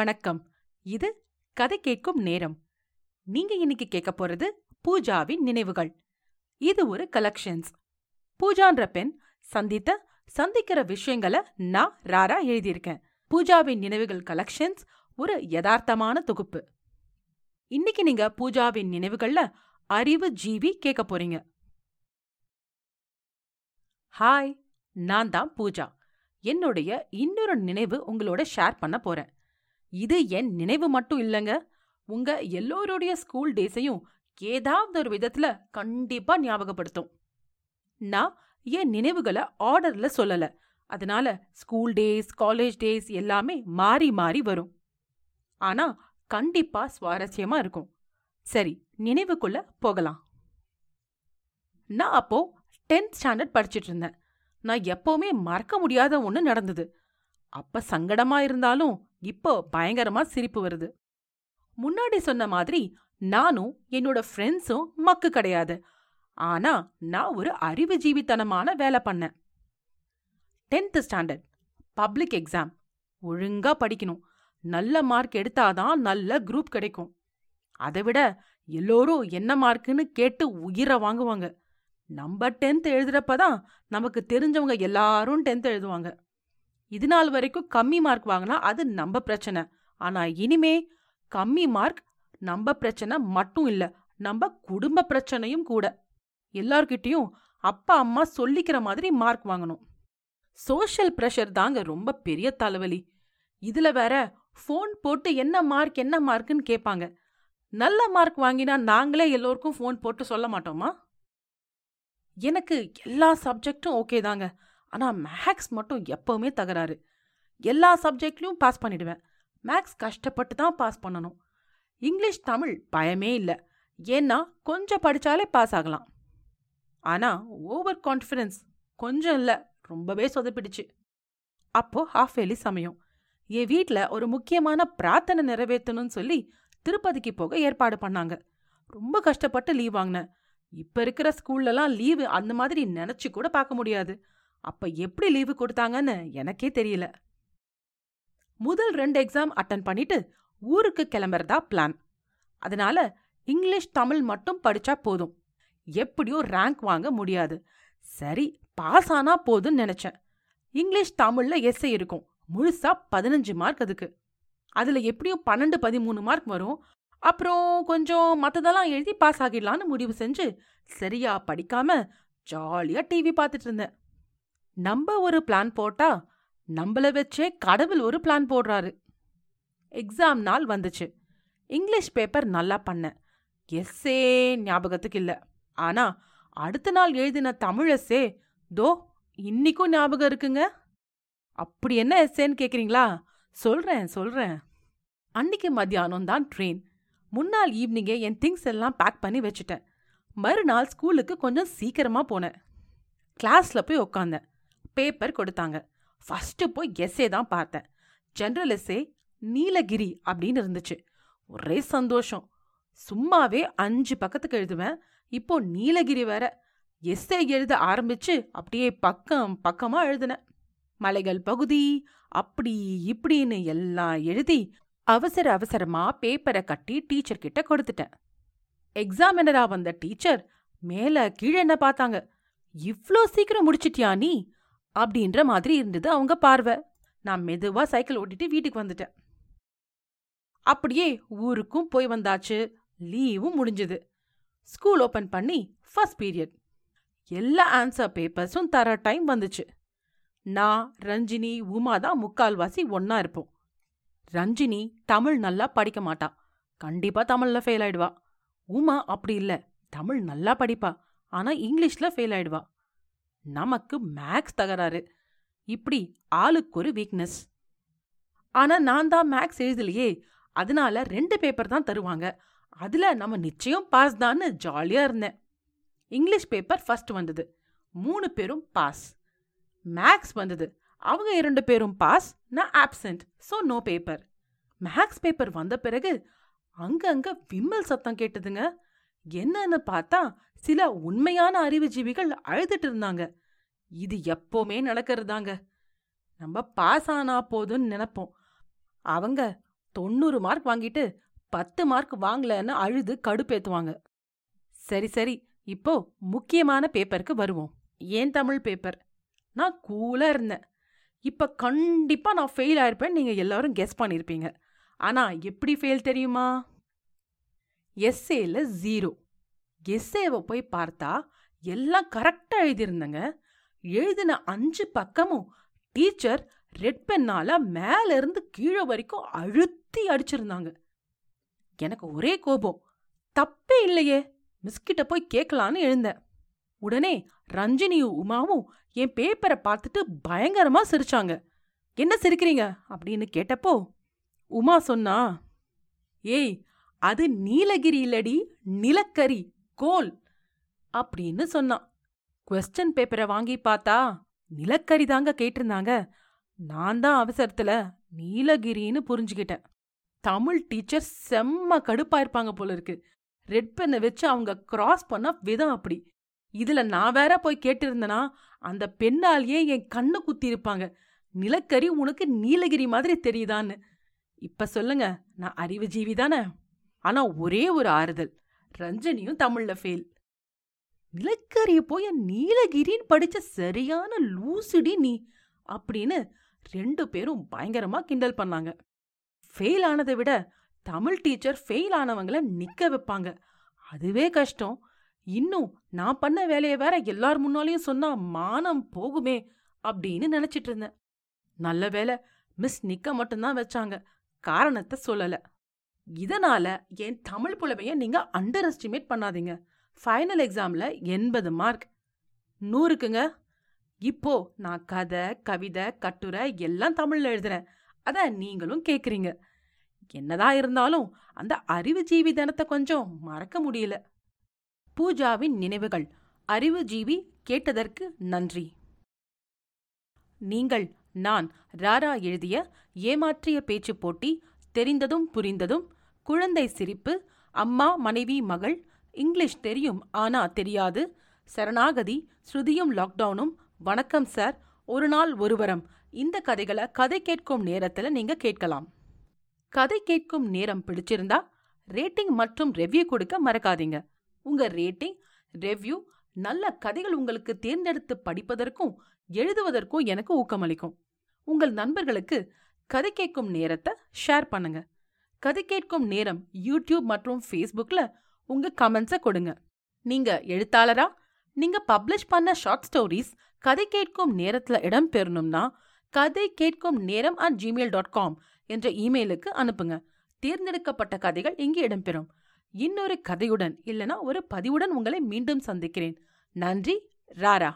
வணக்கம். இது கதை கேட்கும் நேரம். நீங்க இன்னைக்கு கேட்க போறது பூஜாவின் நினைவுகள். இது ஒரு கலெக்ஷன்ஸ் பூஜான்ற பெண் சந்தித்த சந்திக்கிற விஷயங்களை நான் ராரா எழுதியிருக்கேன். பூஜாவின் நினைவுகள் கலெக்ஷன்ஸ் ஒரு யதார்த்தமான தொகுப்பு. இன்னைக்கு நீங்க பூஜாவின் நினைவுகள்ல அறிவு ஜீவி கேட்க போறீங்க. ஹாய் நான் தான் பூஜா. என்னுடைய இன்னொரு நினைவு உங்களோட ஷேர் பண்ண போறேன். இது என் நினைவு மட்டும் இல்லைங்க. உங்க எல்லோருடைய ஸ்கூல் டேஸையும் ஏதாவது ஒரு விதத்துல கண்டிப்பா ஞாபகப்படுத்தும். நான் என் நினைவுகளை ஆர்டர்ல சொல்லல. அதனால ஸ்கூல் டேஸ் காலேஜ் டேஸ் எல்லாமே மாறி மாறி வரும். ஆனா கண்டிப்பா சுவாரஸ்யமா இருக்கும். சரி நினைவுக்குள்ள போகலாம். நான் அப்போ டென்த் ஸ்டாண்டர்ட் படிச்சிட்டு இருந்தேன். நான் எப்பவுமே மறக்க முடியாத ஒன்று நடந்தது. அப்ப சங்கடமா இருந்தாலும் இப்போ பயங்கரமா சிரிப்பு வருது. முன்னாடி சொன்ன மாதிரி நானும் என்னோட ஃப்ரெண்ட்ஸும் மக்கு கிடையாது. ஆனா நான் ஒரு அறிவுஜீவித்தனமான வேலை பண்ணேன். டென்த் ஸ்டாண்டர்ட் பப்ளிக் எக்ஸாம் ஒழுங்கா படிக்கணும். நல்ல மார்க் எடுத்தாதான் நல்ல குரூப் கிடைக்கும். அதை விட எல்லோரும் என்ன மார்க்குன்னு கேட்டு உயிரை வாங்குவாங்க. நம்ம டென்த் எழுதுறப்பதான் நமக்கு தெரிஞ்சவங்க எல்லாரும் டென்த் எழுதுவாங்க. இது நாள் வரைக்கும் கம்மி மார்க் வாங்கினா அது நம்ம பிரச்சனை. ஆனா இனிமே கம்மி மார்க் நம்ம பிரச்சனை மட்டும் இல்ல நம்ம குடும்ப பிரச்சனையும் கூட. எல்லார்கிட்டயும் அப்பா அம்மா சொல்லிக்கிற மாதிரி மார்க் வாங்கணும். சோஷியல் ப்ரெஷர் தாங்க ரொம்ப பெரிய தலைவலி. இதுல வேற ஃபோன் போட்டு என்ன மார்க் என்ன மார்க்குன்னு கேட்பாங்க நல்ல மார்க் வாங்கினா நாங்களே எல்லோருக்கும் ஃபோன் போட்டு சொல்ல மாட்டோமா? எனக்கு எல்லா சப்ஜெக்டும் ஓகே தாங்க. ஆனா மேக்ஸ் மட்டும் எப்பவுமே தகராறு. எல்லா சப்ஜெக்ட்லயும் பாஸ் பண்ணிடுவேன். மேக்ஸ் கஷ்டப்பட்டு தான் பாஸ் பண்ணணும். இங்கிலீஷ் தமிழ் பயமே இல்லை. ஏன்னா கொஞ்சம் படிச்சாலே பாஸ் ஆகலாம். ஆனா ஓவர் கான்ஃபிடன்ஸ் கொஞ்சம் இல்லை. ரொம்பவே சொதப்பிடுச்சு. அப்போ ஹாஃப் வேலி சமயம். என் வீட்டில் ஒரு முக்கியமான பிரார்த்தனை நிறைவேற்றணும்னு சொல்லி திருப்பதிக்கு போக ஏற்பாடு பண்ணாங்க. ரொம்ப கஷ்டப்பட்டு லீவ் வாங்கினேன். இப்போ இருக்கிற ஸ்கூல்லலாம் லீவு அந்த மாதிரி நினைச்சு கூட பார்க்க முடியாது. அப்ப எப்படி லீவு கொடுத்தாங்கன்னு எனக்கே தெரியல. முதல் ரெண்டு எக்ஸாம் அட்டன் பண்ணிட்டு ஊருக்கு கிளம்புறதா பிளான் அதனால இங்கிலீஷ் தமிழ் மட்டும் படிச்சா போதும். எப்படியோ ரேங்க் வாங்க முடியாது. சரி பாஸ் ஆனா போதும்னு நினைச்சேன். இங்கிலீஷ் தமிழ்ல எஸ்ஐ இருக்கும். முழுசா பதினஞ்சு மார்க் அதுக்கு. அதுல எப்படியும் பன்னெண்டு பதிமூணு மார்க் வரும். அப்புறம் கொஞ்சம் மத்ததெல்லாம் எழுதி பாஸ் ஆகிடலான்னு முடிவு செஞ்சு சரியா படிக்காம ஜாலியா டிவி பார்த்துட்டு இருந்தேன். நம்ம ஒரு பிளான் போட்டா நம்மள வச்சே கடவுள் ஒரு பிளான் போடுறாரு. எக்ஸாம் நாள் வந்துச்சு. இங்கிலீஷ் பேப்பர் நல்லா பண்ணேன். எஸ்ஸே ஞாபகத்துக்கு இல்ல. ஆனா அடுத்த நாள் எழுதின தமிழ் எஸ்ஸே தோ இன்னிக்கும் ஞாபகம் இருக்குங்க. அப்படி என்ன எஸ்ஸேன்னு கேட்குறீங்களா சொல்றேன் சொல்றேன். அன்னிக்கு மத்தியானம் தான் ட்ரெயின் முன்னாள் ஈவினிங்கே என் திங்ஸ் எல்லாம் பேக் பண்ணி வச்சுட்டேன். மறுநாள் ஸ்கூலுக்கு கொஞ்சம் சீக்கிரமா போனேன். கிளாஸ்ல போய் உக்காந்தேன். பேப்பர் கொடுத்தாங்க. ஃபர்ஸ்ட் போய் எஸ்ஸே தான் பார்த்தேன். ஜென்ரல் எஸ்ஸே நீலகிரி அப்படின்னு இருந்துச்சு. ஒரே சந்தோஷம். சும்மாவே அஞ்சு பக்கத்துக்கு எழுதுவேன். இப்போ நீலகிரி வேற. எஸ்ஸே எழுத ஆரம்பிச்சு அப்படியே பக்கம் பக்கமா எழுதினேன். மலைகள் பகுதி அப்படி இப்படின்னு எல்லாம் எழுதி அவசர அவசரமா பேப்பரை கட்டி டீச்சர் கிட்ட கொடுத்துட்டேன். எக்ஸாமினரா வந்த டீச்சர் மேல கீழே என்ன பார்த்தாங்க? இவ்ளோ சீக்கிரம் முடிச்சிட்டியா நீ? அப்படின்ற மாதிரி இருந்தது அவங்க பார்வை. நான் மெதுவா சைக்கிள் ஓட்டிட்டு வீட்டுக்கு வந்துட்டேன். அப்படியே ஊருக்கும் போய் வந்தாச்சு. லீவும் முடிஞ்சது. ஸ்கூல் ஓபன் பண்ணி ஃபர்ஸ்ட் பீரியட். எல்லா ஆன்சர் பேப்பர்ஸும் தர டைம் வந்துச்சு. நான் ரஞ்சினி உமா தான் முக்கால்வாசி ஒன்னா இருப்போம். ரஞ்சினி தமிழ் நல்லா படிக்க மாட்டா. கண்டிப்பா தமிழ்ல ஃபெயில் ஆயிடுவா. உமா அப்படி இல்ல. தமிழ் நல்லா படிப்பா. ஆனா இங்கிலீஷ்ல ஃபெயில் ஆயிடுவா. நமக்கு மேக்ஸ் தகராறு. இப்படி ஆளுக்கு ஒரு வீக்னஸ் ஆனா நான் தான் மேக்ஸ் எழுதலையே. அதனால ரெண்டு பேப்பர் தான் தருவாங்க. அதுல நம்ம நிச்சயம் பாஸ் தான்னு ஜாலியா இருந்தேன். இங்கிலீஷ் பேப்பர் ஃபர்ஸ்ட் வந்தது. மூணு பேரும் பாஸ் மேக்ஸ் வந்தது. அவங்க இரண்டு பேரும் பாஸ் நான் absent so no paper marks paper வந்த பிறகு அங்கங்க விம்மல் சத்தம் கேட்டதுங்க. என்னன்னு பார்த்தா சில உண்மையான அறிவுஜீவிகள் அழுதுட்டு இருந்தாங்க. இது எப்பவுமே நடக்கிறதாங்க. நம்ம பாஸ் ஆனா போதும்னு நினைப்போம். அவங்க தொண்ணூறு மார்க் வாங்கிட்டு பத்து மார்க் வாங்கலன்னு அழுது கடுப்பேத்துவாங்க. சரி சரி இப்போ முக்கியமான பேப்பருக்கு வருவோம். ஏன் தமிழ் பேப்பர்? நான் கூலா இருந்தேன். இப்ப கண்டிப்பா நான் ஃபெயில் ஆயிருப்பேன் நீங்க எல்லாரும் கெஸ் பண்ணிருப்பீங்க. ஆனா எப்படி ஃபெயில் தெரியுமா? எஸ்ஏல ஜீரோ எஸ்ஏவை போய் பார்த்தா எல்லாம் கரெக்டா எழுதியிருந்தங்க. எழுதின அஞ்சு பக்கமும் டீச்சர் ரெட் பென்னால மேல இருந்து கீழே வரைக்கும் அழுத்தி அடிச்சிருந்தாங்க. எனக்கு ஒரே கோபம். தப்பே இல்லையே. மிஸ்கிட்ட போய் கேட்கலான்னு எழுந்தேன். உடனே ரஞ்சினியும் உமாவும் என் பேப்பரை பார்த்துட்டு பயங்கரமா சிரிச்சாங்க. என்ன சிரிக்கிறீங்க? அப்படின்னு கேட்டப்போ உமா சொன்னா ஏய் அது நீலகிரி இல்லடி நிலக்கரி கோல் அப்படின்னு சொன்னான். கொஸ்டின் பேப்பரை வாங்கி பார்த்தா நிலக்கரி தாங்க கேட்டிருந்தாங்க. நான் தான் அவசரத்துல நீலகிரின்னு புரிஞ்சுக்கிட்டேன். தமிழ் டீச்சர் செம்ம கடுப்பா இருப்பாங்க போல இருக்கு. ரெட் பெண்ணை வச்சு அவங்க கிராஸ் பண்ண விதம் அப்படி. இதுல நான் வேற போய் கேட்டிருந்தனா அந்த பெண்ணாலேயே என் கண்ணு குத்தி இருப்பாங்க நிலக்கரி உனக்கு நீலகிரி மாதிரி தெரியுதான்னு. இப்ப சொல்லுங்க நான் அறிவுஜீவி தானே? ஆனா ஒரே ஒரு ஆறுதல். ரஞ்சனியும் தமிழ்ல ஃபெயில் நிலக்கரிய போய் நீலகிரின்னு படிச்ச சரியான லூசுடி நீ அப்படின்னு ரெண்டு பேரும் பயங்கரமா கிண்டல் பண்ணாங்க. ஃபெயில் ஆனதை விட தமிழ் டீச்சர் ஃபெயில் ஆனவங்கள நிக்க வைப்பாங்க. அதுவே கஷ்டம். இன்னும் நான் பண்ண வேலையை வேற எல்லார் முன்னாலையும் சொன்னா மானம் போகுமே அப்படின்னு நினைச்சிட்டு இருந்தேன். நல்ல வேலை மிஸ் நிக்க மட்டும்தான் வச்சாங்க. காரணத்தை சொல்லல. இதனால என் தமிழ் புலமையை நீங்க அண்டர் எஸ்டிமேட் பண்ணாதீங்க. ஃபைனல் எக்ஸாம்ல எண்பது மார்க் நூறுக்குங்க. இப்போ நான் கதை கவிதை கட்டுரை எல்லாம் தமிழ்ல எழுதுறேன். அத நீங்களும் கேட்குறீங்க என்னதான் இருந்தாலும் அந்த அறிவுஜீவி தினத்தை கொஞ்சம் மறக்க முடியல. பூஜாவின் நினைவுகள். அறிவுஜீவி கேட்டதற்கு நன்றி. நீங்கள் நான் ராரா எழுதிய ஏமாற்றிய பேச்சு போட்டி தெரிந்ததும் புரிந்ததும் குழந்தை சிரிப்பு அம்மா மனைவி மகள் இங்கிலீஷ் தெரியும் ஆனா தெரியாது. சரணாகதி ஸ்ருதியும் லாக்டவுனும் வணக்கம் சார் ஒரு நாள் ஒருவரம். இந்த கதைகளை கதை கேட்கும் நேரத்துல நீங்க கேட்கலாம். கதை கேட்கும் நேரம் பிடிச்சிருந்தா ரேட்டிங் மற்றும் ரெவ்யூ கொடுக்க மறக்காதீங்க. உங்க ரேட்டிங் ரெவ்யூ நல்ல கதைகள் உங்களுக்கு தேர்ந்தெடுத்து படிப்பதற்கும் எழுதுவதற்கும் எனக்கு ஊக்கமளிக்கும். உங்கள் நண்பர்களுக்கு கதை கேட்கும் நேரத்தை ஷேர் பண்ணுங்க. கதை கேட்கும் நேரம் யூடியூப் மற்றும் ஃபேஸ்புக்ல உங்க கமெண்ட்ஸை கொடுங்க. நீங்க எழுத்தாளரா? நீங்க பப்ளிஷ் பண்ண ஷார்ட் ஸ்டோரிஸ் கதை கேட்கும் நேரத்துல இடம் பெறணும்னா கதை கேட்கும் நேரம் அட் ஜிமெயில் டாட் காம் என்ற இமெயிலுக்கு அனுப்புங்க. தேர்ந்தெடுக்கப்பட்ட கதைகள் இங்கே இடம்பெறும் இன்னொரு கதையுடன் இல்லனா ஒரு பதிவுடன் உங்களை மீண்டும் சந்திக்கிறேன். நன்றி ராரா.